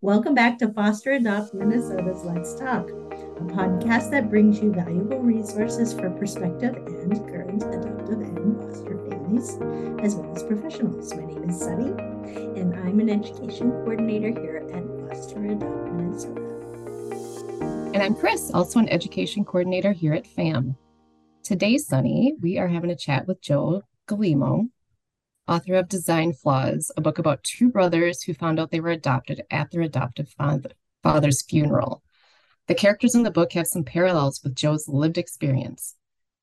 Welcome back to Foster Adopt Minnesota's Let's Talk, a podcast that brings you valuable resources for prospective and current adoptive and foster families, as well as professionals. My name is Sunny, and I'm an education coordinator here at Foster Adopt Minnesota. And I'm Chris, also an education coordinator here at FAM. Today, Sunny, we are having a chat with Joe Galimo, author of Design Flaws, a book about two brothers who found out they were adopted at their adoptive father's funeral. The characters in the book have some parallels with Joe's lived experience.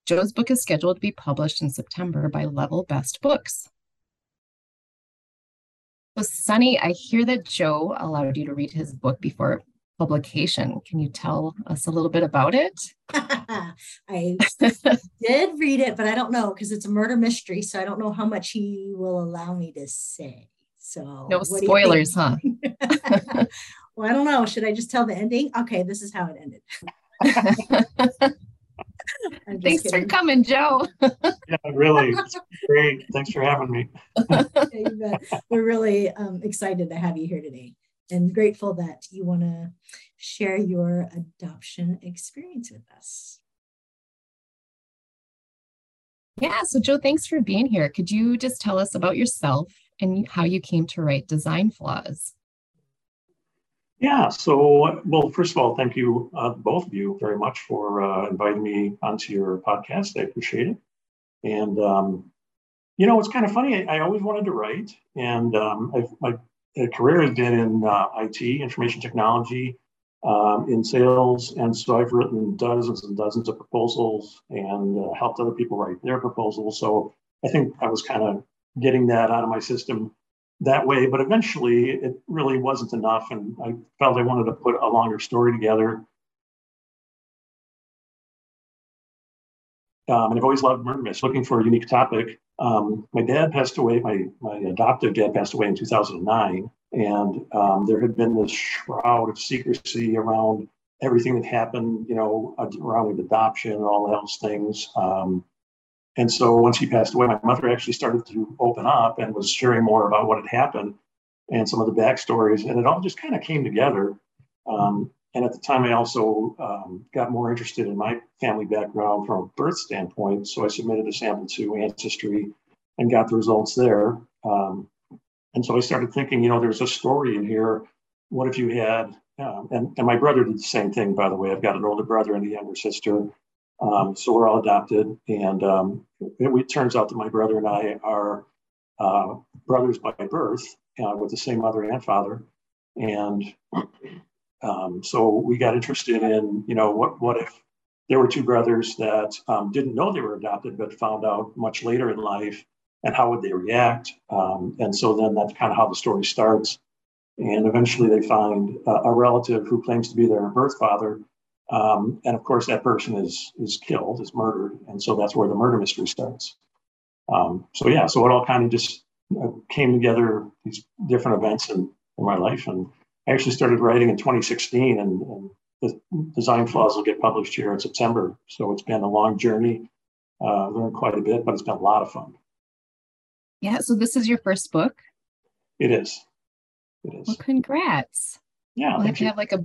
Joe's book is scheduled to be published in September by Level Best Books. So, Sunny, I hear that Joe allowed you to read his book before publication. Can you tell us a little bit about it? I did read it, but I don't know because it's a murder mystery. So I don't know how much he will allow me to say. So no spoilers, huh? well, I don't know. Should I just tell the ending? Okay, this is how it ended. Thanks kidding. for coming, Joe. yeah, really. great. Thanks for having me. We're really um, excited to have you here today and grateful that you want to share your adoption experience with us. Yeah, so Joe, thanks for being here. Could you just tell us about yourself and how you came to write Design Flaws? Yeah, so, well, first of all, thank you, uh, both of you, very much for uh, inviting me onto your podcast. I appreciate it. And, um, you know, it's kind of funny. I, I always wanted to write, and um, I've, I've career has been in uh, IT, information technology, um, in sales. And so I've written dozens and dozens of proposals and uh, helped other people write their proposals. So I think I was kind of getting that out of my system that way. But eventually it really wasn't enough. And I felt I wanted to put a longer story together. Um, and I've always loved murder mysteries, looking for a unique topic. Um, my dad passed away, my, my adoptive dad passed away in 2009. And um, there had been this shroud of secrecy around everything that happened, you know, around adoption and all those things. Um, and so once he passed away, my mother actually started to open up and was sharing more about what had happened and some of the backstories. And it all just kind of came together. Um, and at the time, I also um, got more interested in my family background from a birth standpoint. So I submitted a sample to Ancestry and got the results there. Um, and so I started thinking, you know, there's a story in here. What if you had, um, and, and my brother did the same thing, by the way. I've got an older brother and a younger sister. Um, so we're all adopted. And um, it, it, turns out that my brother and I are uh, brothers by birth uh, with the same mother and father. And um, so we got interested in, you know, what what if there were two brothers that um, didn't know they were adopted, but found out much later in life, and how would they react? Um, and so then that's kind of how the story starts. And eventually they find a, a relative who claims to be their birth father. Um, and of course, that person is is killed, is murdered, and so that's where the murder mystery starts. Um, so yeah, so it all kind of just uh, came together. These different events in, in my life, and I actually started writing in 2016, and, and the design flaws will get published here in September. So it's been a long journey. Uh, learned quite a bit, but it's been a lot of fun. Yeah. So this is your first book. It is. It is. Well, congrats. Yeah. We'll have to have like a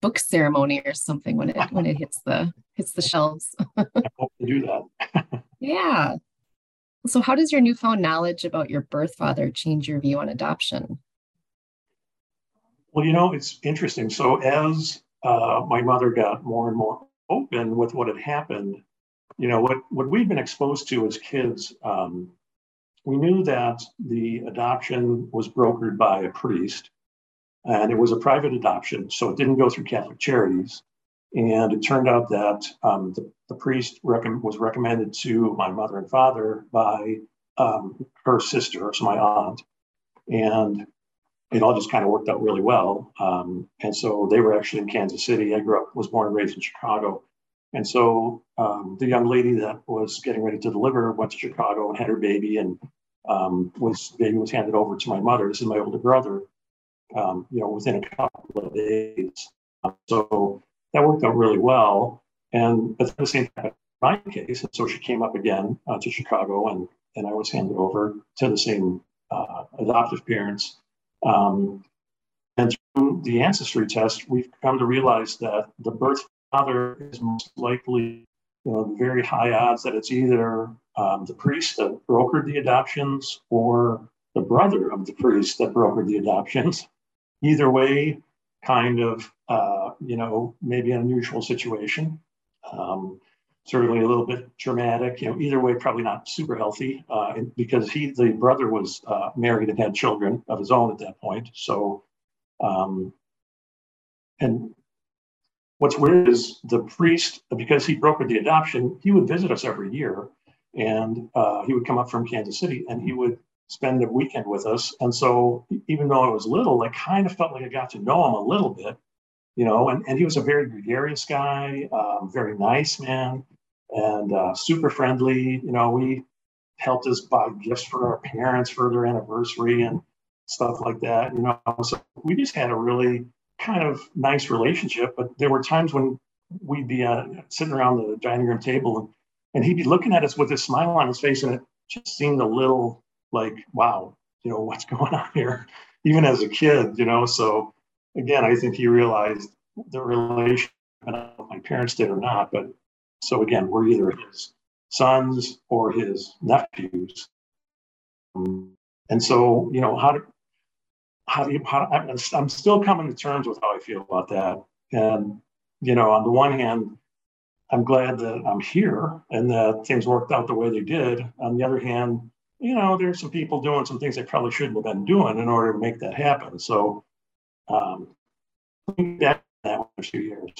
book ceremony or something when it when it hits the hits the shelves. I hope to do that. yeah. So how does your newfound knowledge about your birth father change your view on adoption? Well, you know, it's interesting. So as uh, my mother got more and more open with what had happened, you know, what, what we'd been exposed to as kids, um, we knew that the adoption was brokered by a priest and it was a private adoption. So it didn't go through Catholic charities. And it turned out that um, the, the, priest rec- was recommended to my mother and father by um, her sister, so my aunt. And it all just kind of worked out really well. Um, and so they were actually in Kansas City. I grew up, was born and raised in Chicago. And so um, the young lady that was getting ready to deliver went to Chicago and had her baby, and um, was baby was handed over to my mother. This is my older brother. Um, you know, within a couple of days. so that worked out really well. And at the same time, my case, and so she came up again uh, to Chicago, and and I was handed over to the same uh, adoptive parents um, and through the ancestry test, we've come to realize that the birth father is most likely, you know, very high odds that it's either um, the priest that brokered the adoptions or the brother of the priest that brokered the adoptions. Either way, kind of, uh, you know, maybe an unusual situation. Um, certainly a little bit dramatic. You know, either way, probably not super healthy uh, because he, the brother, was uh, married and had children of his own at that point. So, um, and what's weird is the priest, because he brokered the adoption, he would visit us every year, and uh, he would come up from Kansas City, and he would spend a weekend with us. And so, even though I was little, I kind of felt like I got to know him a little bit you know, and, and he was a very gregarious guy, um, very nice man, and uh, super friendly. You know, we helped us buy gifts for our parents for their anniversary and stuff like that. You know, so we just had a really kind of nice relationship. But there were times when we'd be uh, sitting around the dining room table and, and he'd be looking at us with a smile on his face, and it just seemed a little like, wow, you know, what's going on here? Even as a kid, you know, so again, I think he realized the relation. If my parents did or not, but so again, we're either his sons or his nephews. Um, and so, you know, how do how do you? How, I'm still coming to terms with how I feel about that. And you know, on the one hand, I'm glad that I'm here and that things worked out the way they did. On the other hand, you know, there's some people doing some things they probably shouldn't have been doing in order to make that happen. So um, that that a few years.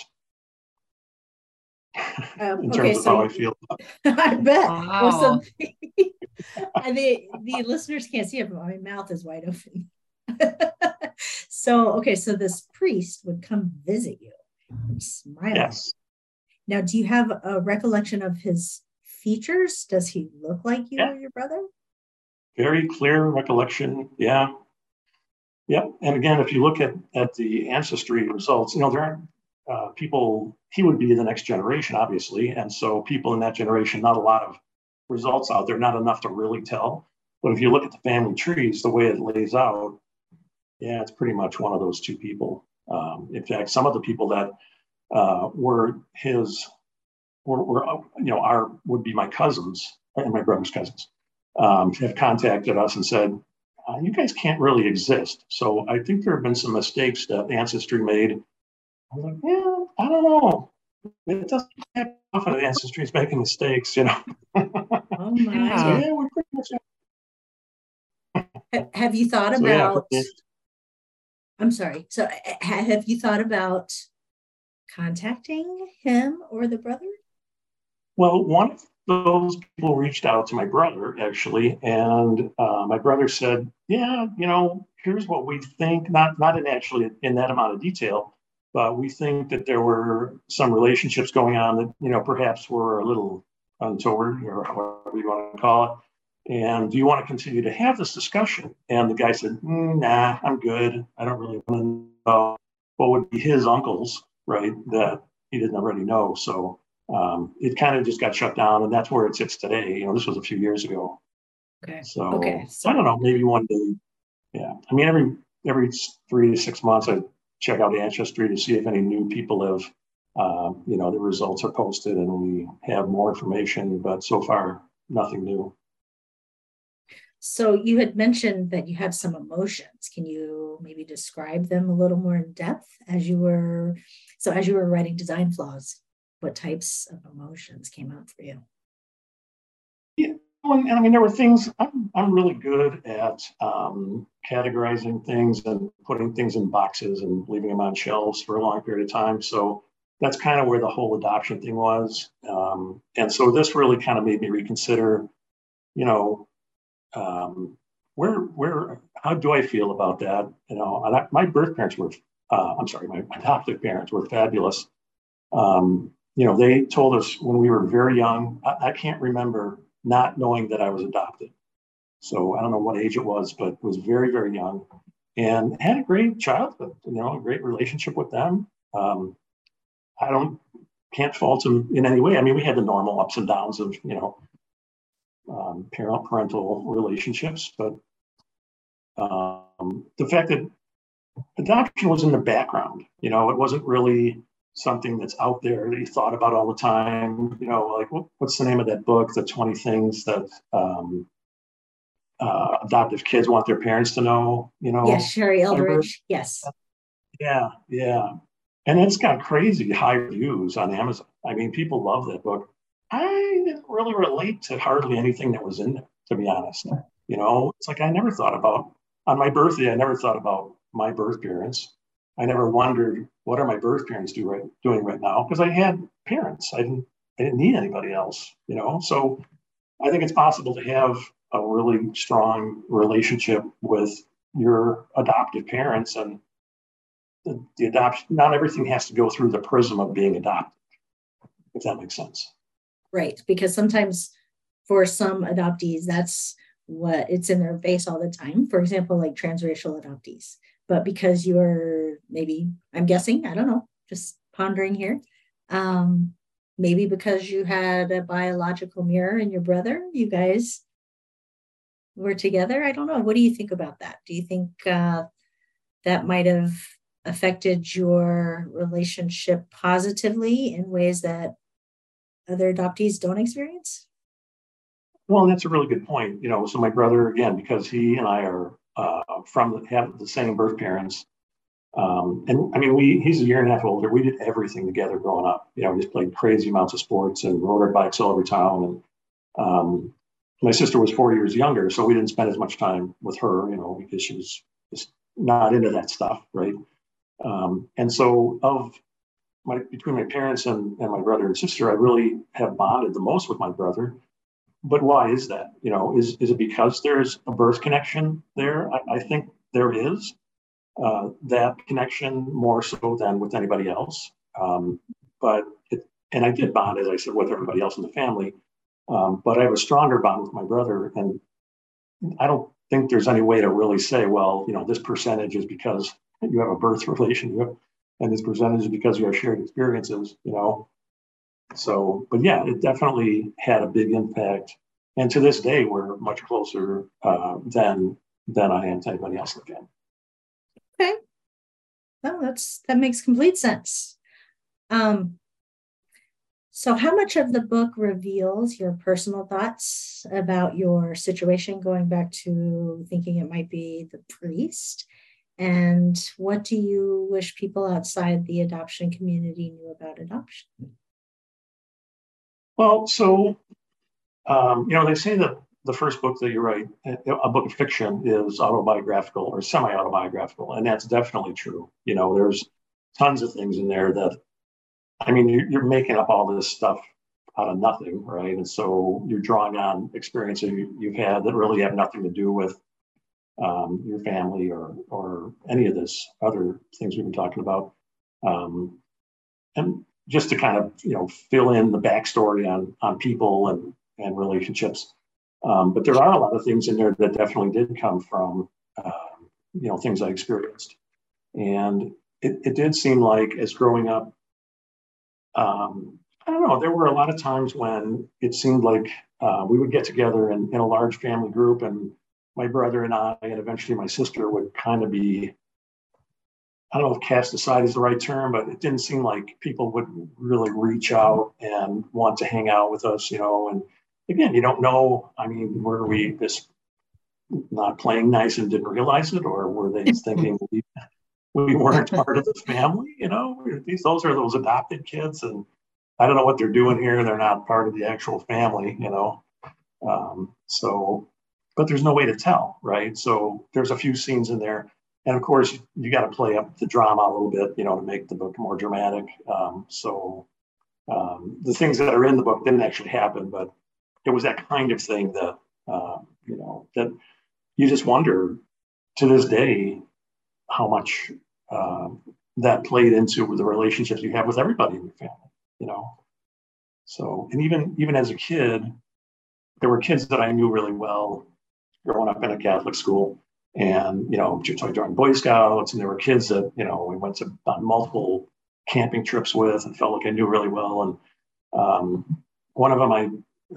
Um, in terms okay, of so how I feel. I bet. Wow. Well, so the, the listeners can't see it, but my mouth is wide open. so, okay, so this priest would come visit you, smile. Yes. Now, do you have a recollection of his features? Does he look like you yeah. or your brother? Very clear recollection. Yeah. Yep. And again, if you look at, at the ancestry results, you know, there aren't uh, people, he would be the next generation, obviously. And so people in that generation, not a lot of results out there, not enough to really tell. But if you look at the family trees, the way it lays out, yeah, it's pretty much one of those two people. Um, in fact, some of the people that uh, were his, were, were, you know, our would be my cousins and my brother's cousins, um, have contacted us and said, uh, you guys can't really exist. So I think there have been some mistakes that Ancestry made. I was like, yeah, I don't know. It doesn't happen often that Ancestry is making mistakes, you know. oh my. So, yeah, we're pretty much. have you thought so, about? Yeah, I'm sorry. So have you thought about contacting him or the brother? Well, one of those people reached out to my brother actually, and uh, my brother said, "Yeah, you know, here's what we think. Not not in actually in that amount of detail, but we think that there were some relationships going on that you know perhaps were a little untoward or whatever you want to call it. And do you want to continue to have this discussion?" And the guy said, mm, "Nah, I'm good. I don't really want to know what would be his uncles, right? That he didn't already know." So um, it kind of just got shut down, and that's where it sits today. You know, this was a few years ago. Okay. So, okay. so I don't know, maybe one day. Yeah, I mean, every every three to six months, I check out Ancestry to see if any new people have, um, you know, the results are posted, and we have more information. But so far, nothing new. So you had mentioned that you had some emotions. Can you maybe describe them a little more in depth as you were so as you were writing design flaws? What types of emotions came up for you? Yeah, and I mean, there were things I'm, I'm really good at um, categorizing things and putting things in boxes and leaving them on shelves for a long period of time. So that's kind of where the whole adoption thing was. Um, and so this really kind of made me reconsider, you know, um, where, where, how do I feel about that? You know, I, my birth parents were, uh, I'm sorry, my adoptive parents were fabulous. Um, you know, they told us when we were very young, I, I, can't remember not knowing that I was adopted. So I don't know what age it was, but was very, very young and had a great childhood, you know, a great relationship with them. Um, I don't, can't fault them in any way. I mean, we had the normal ups and downs of, you know, um, parent parental relationships, but um, the fact that adoption was in the background. You know, it wasn't really something that's out there that you thought about all the time. You know, like what, what's the name of that book, The 20 Things That um, uh, Adoptive Kids Want Their Parents to Know? You know, yes, Sherrie Eldridge. Yes. Yeah, yeah. And it's got crazy high reviews on Amazon. I mean, people love that book. I didn't really relate to hardly anything that was in there, to be honest. You know, it's like I never thought about on my birthday, I never thought about my birth parents. I never wondered what are my birth parents do right, doing right now because I had parents. I didn't I didn't need anybody else, you know. So I think it's possible to have a really strong relationship with your adoptive parents and the, the adoption. Not everything has to go through the prism of being adopted, if that makes sense. Right, because sometimes for some adoptees, that's what it's in their face all the time. For example, like transracial adoptees but because you're maybe, I'm guessing, I don't know, just pondering here. Um, maybe because you had a biological mirror in your brother, you guys were together. I don't know. What do you think about that? Do you think uh, that might have affected your relationship positively in ways that other adoptees don't experience? Well, that's a really good point. You know, so my brother, again, because he and I are uh, from have the same birth parents. Um, and I mean, we he's a year and a half older. We did everything together growing up. You know, we just played crazy amounts of sports and rode our bikes all over town. And um, my sister was four years younger, so we didn't spend as much time with her, you know, because she was just not into that stuff, right? Um, and so, of my between my parents and, and my brother and sister, I really have bonded the most with my brother but why is that? You know, is is it because there's a birth connection there? I, I think there is uh, that connection more so than with anybody else. Um, but it, and I did bond, as I said, with everybody else in the family. Um, but I have a stronger bond with my brother, and I don't think there's any way to really say, well, you know, this percentage is because you have a birth relationship, and this percentage is because you have shared experiences. You know, so, but yeah, it definitely had a big impact. And to this day, we're much closer uh, than than I am to anybody else again. Okay, well, that's that makes complete sense. Um, so, how much of the book reveals your personal thoughts about your situation, going back to thinking it might be the priest? And what do you wish people outside the adoption community knew about adoption? Well, so um, you know, they say that the first book that you write, a book of fiction, is autobiographical or semi-autobiographical, and that's definitely true. You know, there's tons of things in there that, I mean, you're, making up all this stuff out of nothing, right? And so you're drawing on experiences you've had that really have nothing to do with um, your family or or any of this other things we've been talking about. Um, and just to kind of you know fill in the backstory on on people and and relationships. Um, but there are a lot of things in there that definitely did come from um, you know things I experienced, and it, it did seem like as growing up, um, I don't know, there were a lot of times when it seemed like uh, we would get together in, in a large family group, and my brother and I, and eventually my sister, would kind of be I don't know if cast aside is the right term, but it didn't seem like people would really reach out and want to hang out with us, you know. And again, you don't know. I mean, were we just not playing nice and didn't realize it, or were they thinking we, we weren't part of the family? You know, these those are those adopted kids, and I don't know what they're doing here. They're not part of the actual family, you know. Um, so, but there's no way to tell, right? So there's a few scenes in there and of course you got to play up the drama a little bit you know to make the book more dramatic. Um, so um, the things that are in the book didn't actually happen but it was that kind of thing that uh, you know that you just wonder to this day how much uh, that played into the relationships you have with everybody in your family you know? So and even even as a kid there were kids that i knew really well growing up in a catholic school and, you know, I joined Boy Scouts, and there were kids that, you know, we went to on multiple camping trips with and felt like I knew really well. And um, one of them I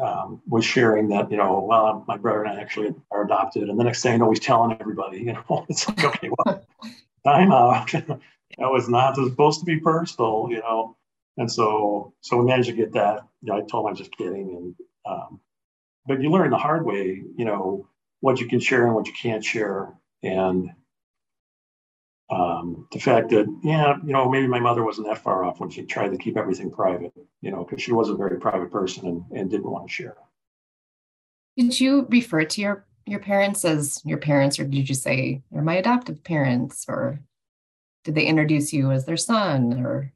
um, was sharing that, you know, well, my brother and I actually are adopted. And the next thing I know, he's telling everybody, you know, it's like, okay, well, time out. that was not supposed to be personal, you know. And so, so we managed to get that. You know, I told him I'm just kidding, and um, but you learn the hard way, you know, what you can share and what you can't share, and um, the fact that yeah, you know, maybe my mother wasn't that far off when she tried to keep everything private, you know, because she was a very private person and, and didn't want to share. Did you refer to your your parents as your parents, or did you say you're my adoptive parents, or did they introduce you as their son, or?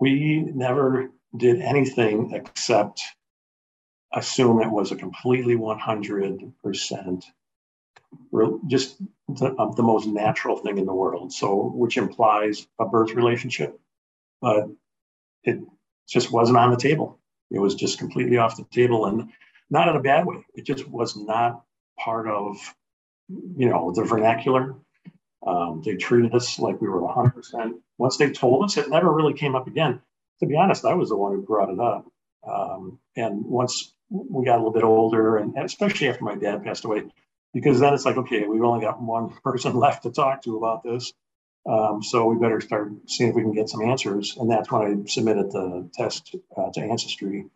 We never did anything except assume it was a completely 100% just the, uh, the most natural thing in the world. So, which implies a birth relationship, but it just wasn't on the table. It was just completely off the table and not in a bad way. It just was not part of, you know, the vernacular. Um, they treated us like we were 100%. Once they told us, it never really came up again. To be honest, I was the one who brought it up. Um, and once we got a little bit older, and, and especially after my dad passed away, because then it's like, okay, we've only got one person left to talk to about this. Um, so we better start seeing if we can get some answers. And that's when I submitted the test uh, to Ancestry.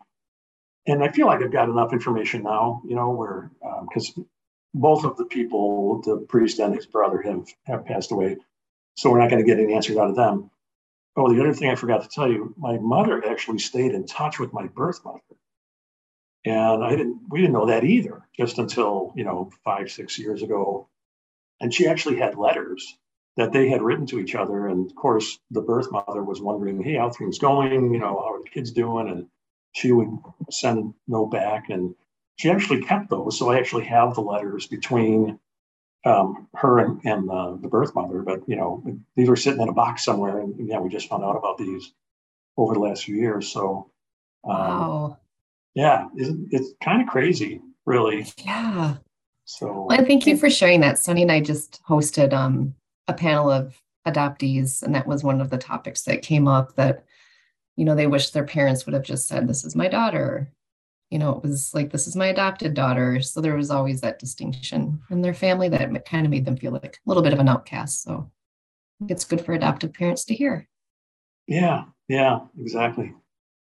And I feel like I've got enough information now, you know, where because um, both of the people, the priest and his brother, have have passed away. So we're not going to get any answers out of them. Oh, the other thing I forgot to tell you, my mother actually stayed in touch with my birth mother. And I didn't, we didn't know that either, just until, you know, five, six years ago. And she actually had letters that they had written to each other. And of course, the birth mother was wondering, hey, how things going? You know, how are the kids doing? And she would send note back. And she actually kept those. So I actually have the letters between um, her and, and uh, the birth mother. But, you know, these were sitting in a box somewhere. And yeah, we just found out about these over the last few years. So, um, wow yeah, it's, it's kind of crazy, really. Yeah. So well, thank you for sharing that. Sunny and I just hosted um, a panel of adoptees, and that was one of the topics that came up that, you know, they wish their parents would have just said, This is my daughter. You know, it was like, This is my adopted daughter. So there was always that distinction in their family that kind of made them feel like a little bit of an outcast. So it's good for adoptive parents to hear. Yeah, yeah, exactly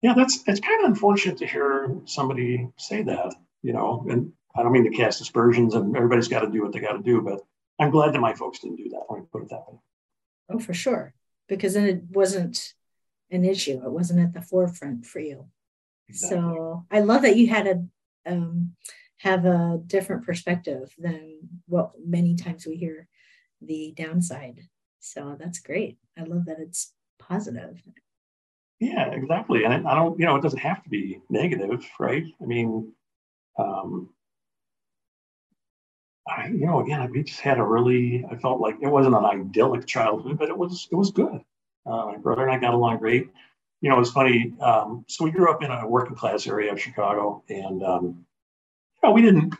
yeah, that's it's kind of unfortunate to hear somebody say that, you know. And I don't mean to cast aspersions, and everybody's got to do what they got to do, but I'm glad that my folks didn't do that. Let me put it that way. Oh, for sure, because then it wasn't an issue. It wasn't at the forefront for you. Exactly. So I love that you had a um, have a different perspective than what many times we hear the downside. So that's great. I love that it's positive. Yeah, exactly. And I don't, you know, it doesn't have to be negative, right? I mean, um, I, you know, again, we just had a really, I felt like it wasn't an idyllic childhood, but it was, it was good. Uh, my brother and I got along great. You know, it's funny. Um, so we grew up in a working class area of Chicago, and um, you know, we didn't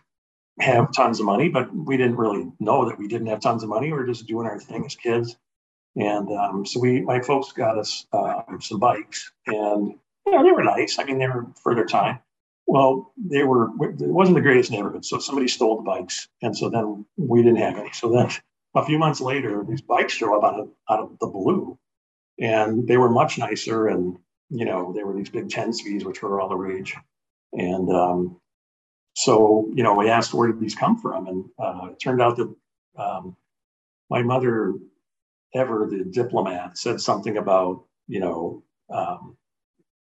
have tons of money, but we didn't really know that we didn't have tons of money. We were just doing our thing as kids. And um, so we, my folks got us uh, some bikes, and you know they were nice. I mean, they were for their time. Well, they were. It wasn't the greatest neighborhood, so somebody stole the bikes, and so then we didn't have any. So then, a few months later, these bikes show up out of out of the blue, and they were much nicer, and you know they were these big ten speeds, which were all the rage, and um, so you know we asked where did these come from, and uh, it turned out that um, my mother ever the diplomat said something about you know um,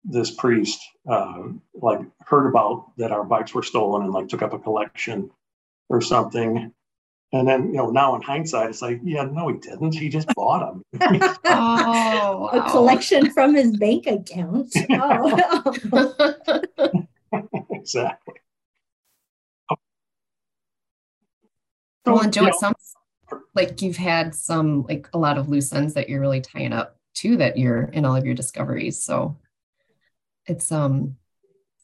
this priest uh, like heard about that our bikes were stolen and like took up a collection or something and then you know now in hindsight it's like yeah no he didn't. He just bought them oh wow. a collection from his bank account. Oh. exactly. So, well, and Joe, it sounds like you've had some like a lot of loose ends that you're really tying up to that you're in all of your discoveries. So it's um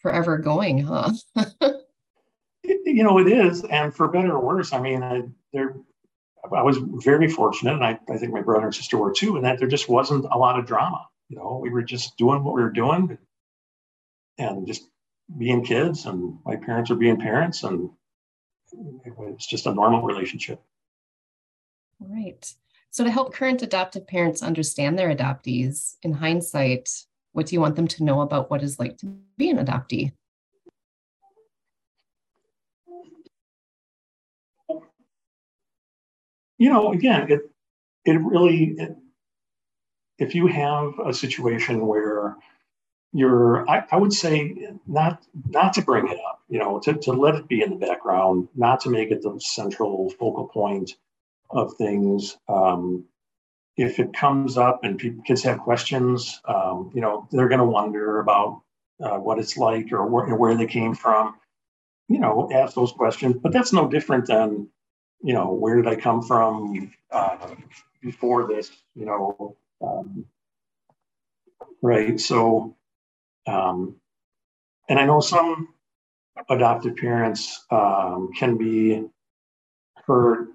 forever going huh you know it is and for better or worse i mean I, there i was very fortunate and I, I think my brother and sister were too in that there just wasn't a lot of drama you know we were just doing what we were doing and just being kids and my parents are being parents and it was just a normal relationship Right. So, to help current adoptive parents understand their adoptees, in hindsight, what do you want them to know about what it's like to be an adoptee? You know, again, it it really it, if you have a situation where you're I, I, would say not not to bring it up you know to, to let it be in the background not to make it the central focal point of things um, if it comes up and people, kids have questions um, you know they're going to wonder about uh, what it's like or where, where they came from you know ask those questions. But that's no different than you know where did i come from uh, before this you know um, right so um, and I know some adoptive parents um, can be hurt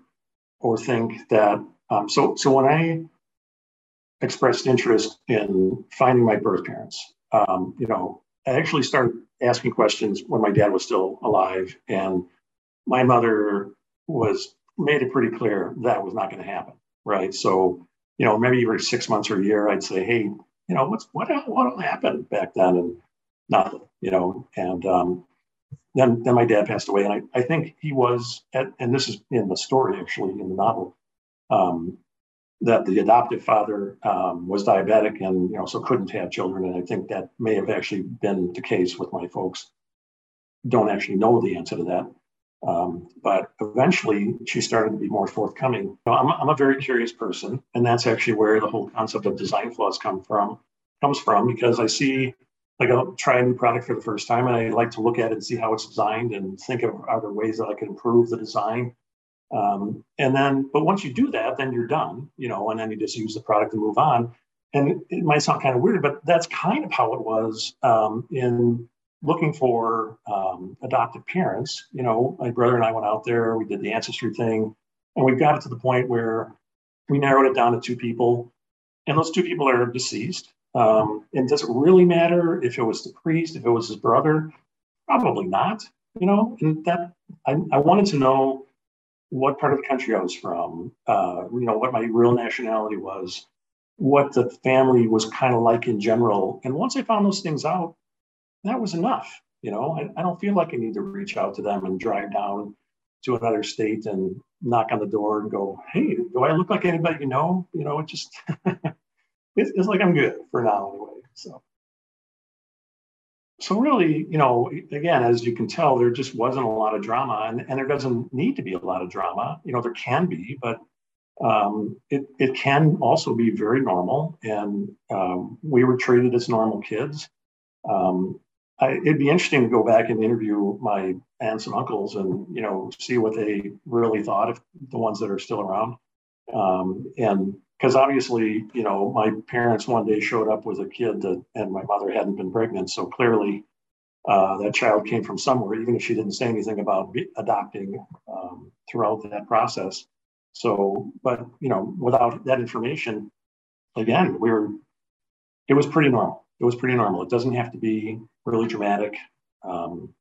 or think that. Um, so, so when I expressed interest in finding my birth parents, um, you know, I actually started asking questions when my dad was still alive, and my mother was made it pretty clear that was not going to happen. Right. So, you know, maybe every six months or a year, I'd say, hey, you know, what's what what happened back then? And nothing, you know. And um, then then my dad passed away, and I, I think he was at, and this is in the story actually in the novel, um, that the adoptive father um, was diabetic and you know so couldn't have children, and I think that may have actually been the case with my folks. Don't actually know the answer to that. Um, but eventually, she started to be more forthcoming. I'm, I'm a very curious person, and that's actually where the whole concept of design flaws come from. Comes from because I see, like, I'll try a new product for the first time, and I like to look at it and see how it's designed, and think of other ways that I can improve the design. Um, and then, but once you do that, then you're done, you know, and then you just use the product and move on. And it might sound kind of weird, but that's kind of how it was um, in looking for um, adoptive parents. You know, my brother and I went out there, we did the ancestry thing, and we got it to the point where we narrowed it down to two people, and those two people are deceased. Um, and does it really matter if it was the priest, if it was his brother? Probably not. You know, and that I, I wanted to know what part of the country I was from, uh, you know, what my real nationality was, what the family was kind of like in general. And once I found those things out, that was enough. You know, I, I don't feel like I need to reach out to them and drive down to another state and knock on the door and go, hey, do I look like anybody you know? You know, it just, it's, it's like I'm good for now anyway. So, so really, you know, again, as you can tell, there just wasn't a lot of drama, and, and there doesn't need to be a lot of drama. You know, there can be, but um, it, it can also be very normal. And um, we were treated as normal kids. Um, I, it'd be interesting to go back and interview my aunts and uncles and you know see what they really thought of the ones that are still around. Um, and because obviously you know my parents one day showed up with a kid that and my mother hadn't been pregnant. So clearly uh, that child came from somewhere even if she didn't say anything about adopting um, throughout that process. So but you know without that information again we were it was pretty normal it was pretty normal it doesn't have to be really dramatic. Um,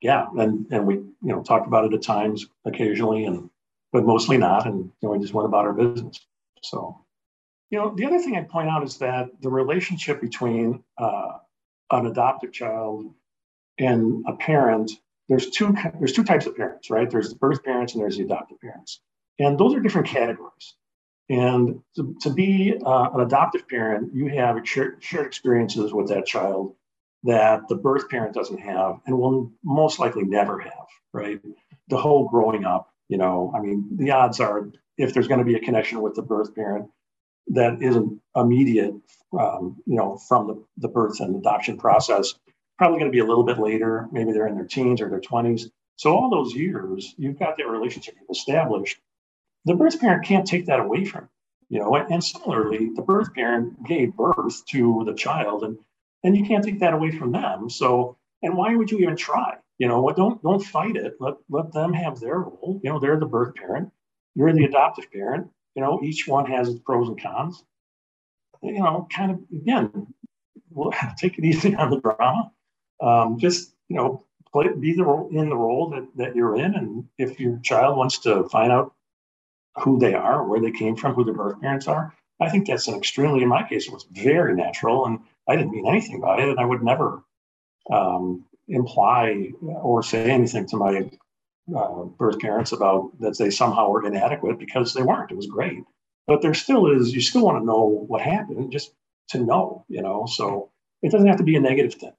yeah, and and we you know talked about it at times occasionally, and but mostly not, and you know, we just went about our business. So, you know, the other thing I'd point out is that the relationship between uh, an adoptive child and a parent, there's two there's two types of parents, right? There's the birth parents and there's the adoptive parents, and those are different categories. And to, to be uh, an adoptive parent, you have shared, shared experiences with that child that the birth parent doesn't have and will most likely never have, right? The whole growing up, you know, I mean, the odds are if there's going to be a connection with the birth parent that isn't immediate, um, you know, from the, the birth and adoption process, probably going to be a little bit later. Maybe they're in their teens or their 20s. So all those years, you've got that relationship established the birth parent can't take that away from you, know and similarly the birth parent gave birth to the child and and you can't take that away from them. So and why would you even try? You know what don't don't fight it. Let let them have their role. You know they're the birth parent. You're the adoptive parent. You know each one has its pros and cons. You know kind of again we'll take it easy on the drama. Um, just you know play be the role in the role that, that you're in. And if your child wants to find out who they are, where they came from, who their birth parents are. I think that's an extremely, in my case, it was very natural, and I didn't mean anything by it, and I would never um, imply or say anything to my uh, birth parents about that they somehow were inadequate because they weren't. It was great, but there still is. You still want to know what happened, just to know, you know. So it doesn't have to be a negative thing.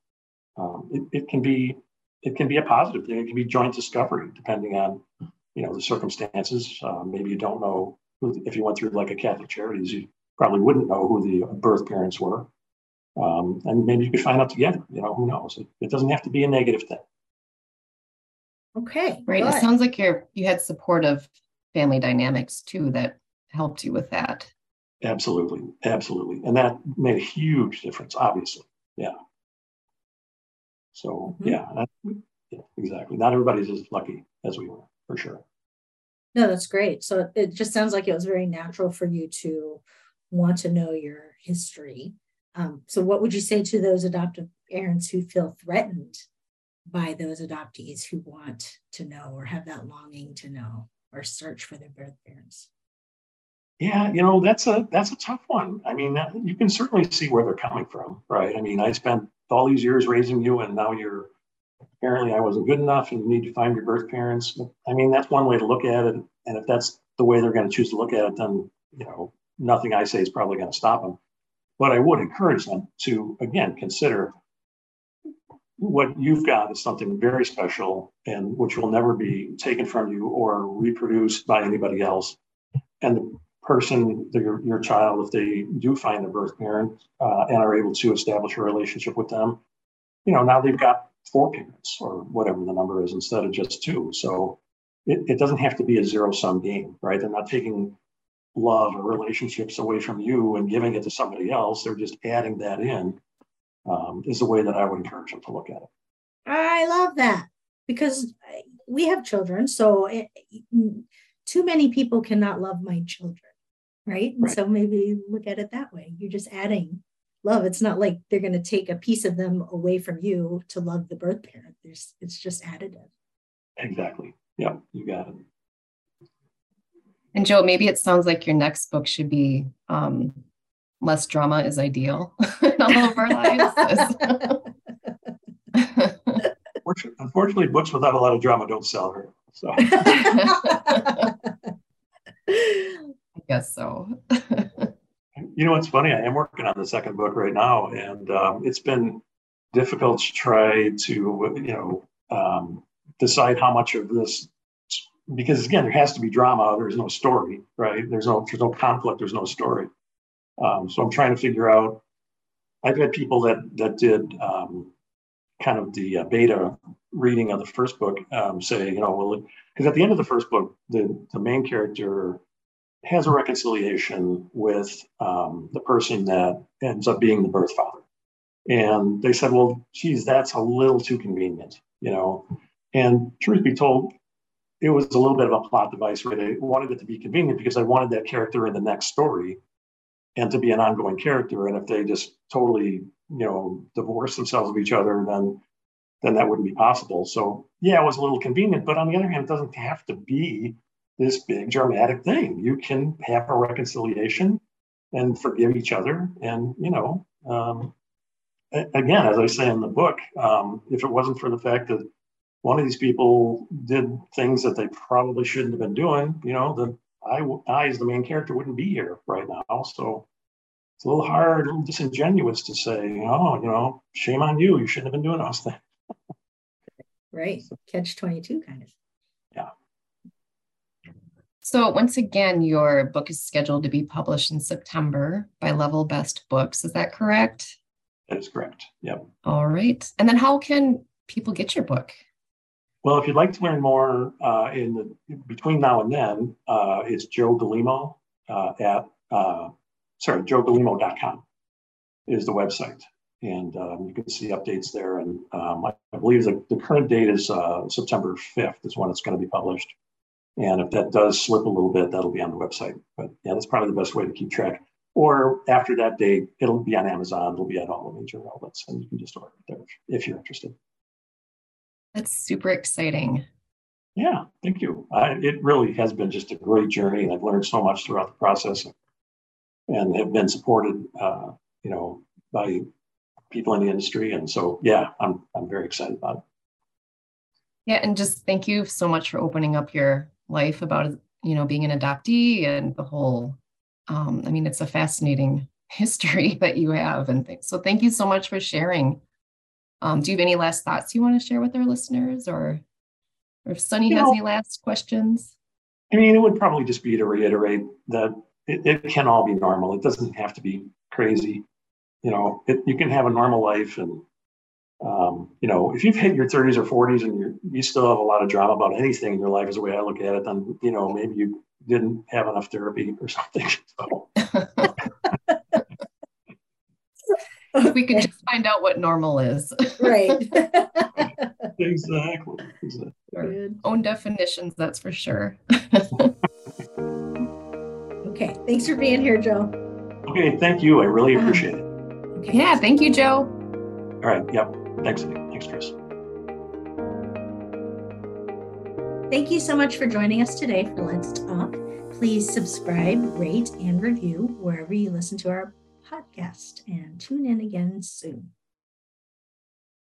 Um, it, it can be it can be a positive thing. It can be joint discovery, depending on you know the circumstances. Uh, maybe you don't know who, if you went through like a Catholic Charities, you probably wouldn't know who the birth parents were, um, and maybe you could find out together. You know, who knows? It, it doesn't have to be a negative thing. Okay. Right. It sounds like you're you had supportive family dynamics too that helped you with that. Absolutely. Absolutely. And that made a huge difference, obviously. Yeah. So mm-hmm. yeah, yeah, exactly. Not everybody's as lucky as we were, for sure. No, that's great. So it just sounds like it was very natural for you to want to know your history. Um, so, what would you say to those adoptive parents who feel threatened by those adoptees who want to know or have that longing to know or search for their birth parents? Yeah, you know that's a that's a tough one. I mean, you can certainly see where they're coming from, right? I mean, I spent all these years raising you, and now you're apparently I wasn't good enough, and you need to find your birth parents. I mean, that's one way to look at it. And if that's the way they're going to choose to look at it, then you know nothing I say is probably going to stop them. But I would encourage them to again consider what you've got is something very special and which will never be taken from you or reproduced by anybody else. And the person, your, your child, if they do find a birth parent uh, and are able to establish a relationship with them, you know, now they've got four parents or whatever the number is instead of just two. So it, it doesn't have to be a zero sum game, right? They're not taking love or relationships away from you and giving it to somebody else. They're just adding that in um, is the way that I would encourage them to look at it. I love that because we have children. So it, too many people cannot love my children, right? And right. so maybe look at it that way. You're just adding love. It's not like they're going to take a piece of them away from you to love the birth parent. There's, it's just additive. Exactly. Yeah, you got it. And Joe, maybe it sounds like your next book should be um, less drama is ideal in all of our lives. Unfortunately, books without a lot of drama don't sell her. So I guess so. You know what's funny? I am working on the second book right now, and um, it's been difficult to try to you know um, decide how much of this because again there has to be drama there's no story right there's no there's no conflict there's no story um, so I'm trying to figure out. I've had people that that did um, kind of the uh, beta reading of the first book um, say, you know, well, because at the end of the first book, the the main character has a reconciliation with um, the person that ends up being the birth father, and they said, well, geez, that's a little too convenient, you know. And truth be told, it was a little bit of a plot device where they wanted it to be convenient because I wanted that character in the next story and to be an ongoing character. And if they just totally, you know, divorce themselves of each other, then then that wouldn't be possible. So yeah, it was a little convenient, but on the other hand, it doesn't have to be this big dramatic thing. You can have a reconciliation and forgive each other. And you know, um, again, as I say in the book, um, if it wasn't for the fact that one of these people did things that they probably shouldn't have been doing, you know, then I, I as the main character wouldn't be here right now. So it's a little hard, a little disingenuous to say, oh, you know, shame on you. You shouldn't have been doing those things. right. Catch 22 kind of. So once again, your book is scheduled to be published in September by Level Best Books. Is that correct? That is correct. Yep. All right. And then how can people get your book? Well, if you'd like to learn more uh, in the between now and then, uh, it's Joe Galimo uh, at uh, sorry joegalimo.com is the website, and um, you can see updates there. And um, I, I, believe the, the current date is uh, September 5th is when it's going to be published. And if that does slip a little bit, that'll be on the website. But yeah, that's probably the best way to keep track. Or after that date, it'll be on Amazon. It'll be at all the major outlets, and you can just order it there if you're interested. That's super exciting. Yeah, thank you. I, it really has been just a great journey, and I've learned so much throughout the process, and have been supported, uh, you know, by people in the industry. And so, yeah, I'm I'm very excited about it. Yeah, and just thank you so much for opening up your life about you know being an adoptee and the whole. Um, I mean, it's a fascinating history that you have, and things. So, thank you so much for sharing. Um, do you have any last thoughts you want to share with our listeners, or, or if Sunny you has know, any last questions? I mean, it would probably just be to reiterate that it, it can all be normal. It doesn't have to be crazy. You know, it, you can have a normal life and um, you know, if you've hit your 30s or 40s and you you still have a lot of drama about anything in your life, is the way I look at it, then you know maybe you didn't have enough therapy or something. So. we could just find out what normal is. right. exactly. exactly. own definitions, that's for sure. okay. Thanks for being here, Joe. Okay. Thank you. I really uh-huh. appreciate it. Okay. Yeah. Thank you, Joe. All right. Yep. Thanks. Thanks, Chris. Thank you so much for joining us today for Let's Talk. Please subscribe, rate, and review wherever you listen to our podcast and tune in again soon.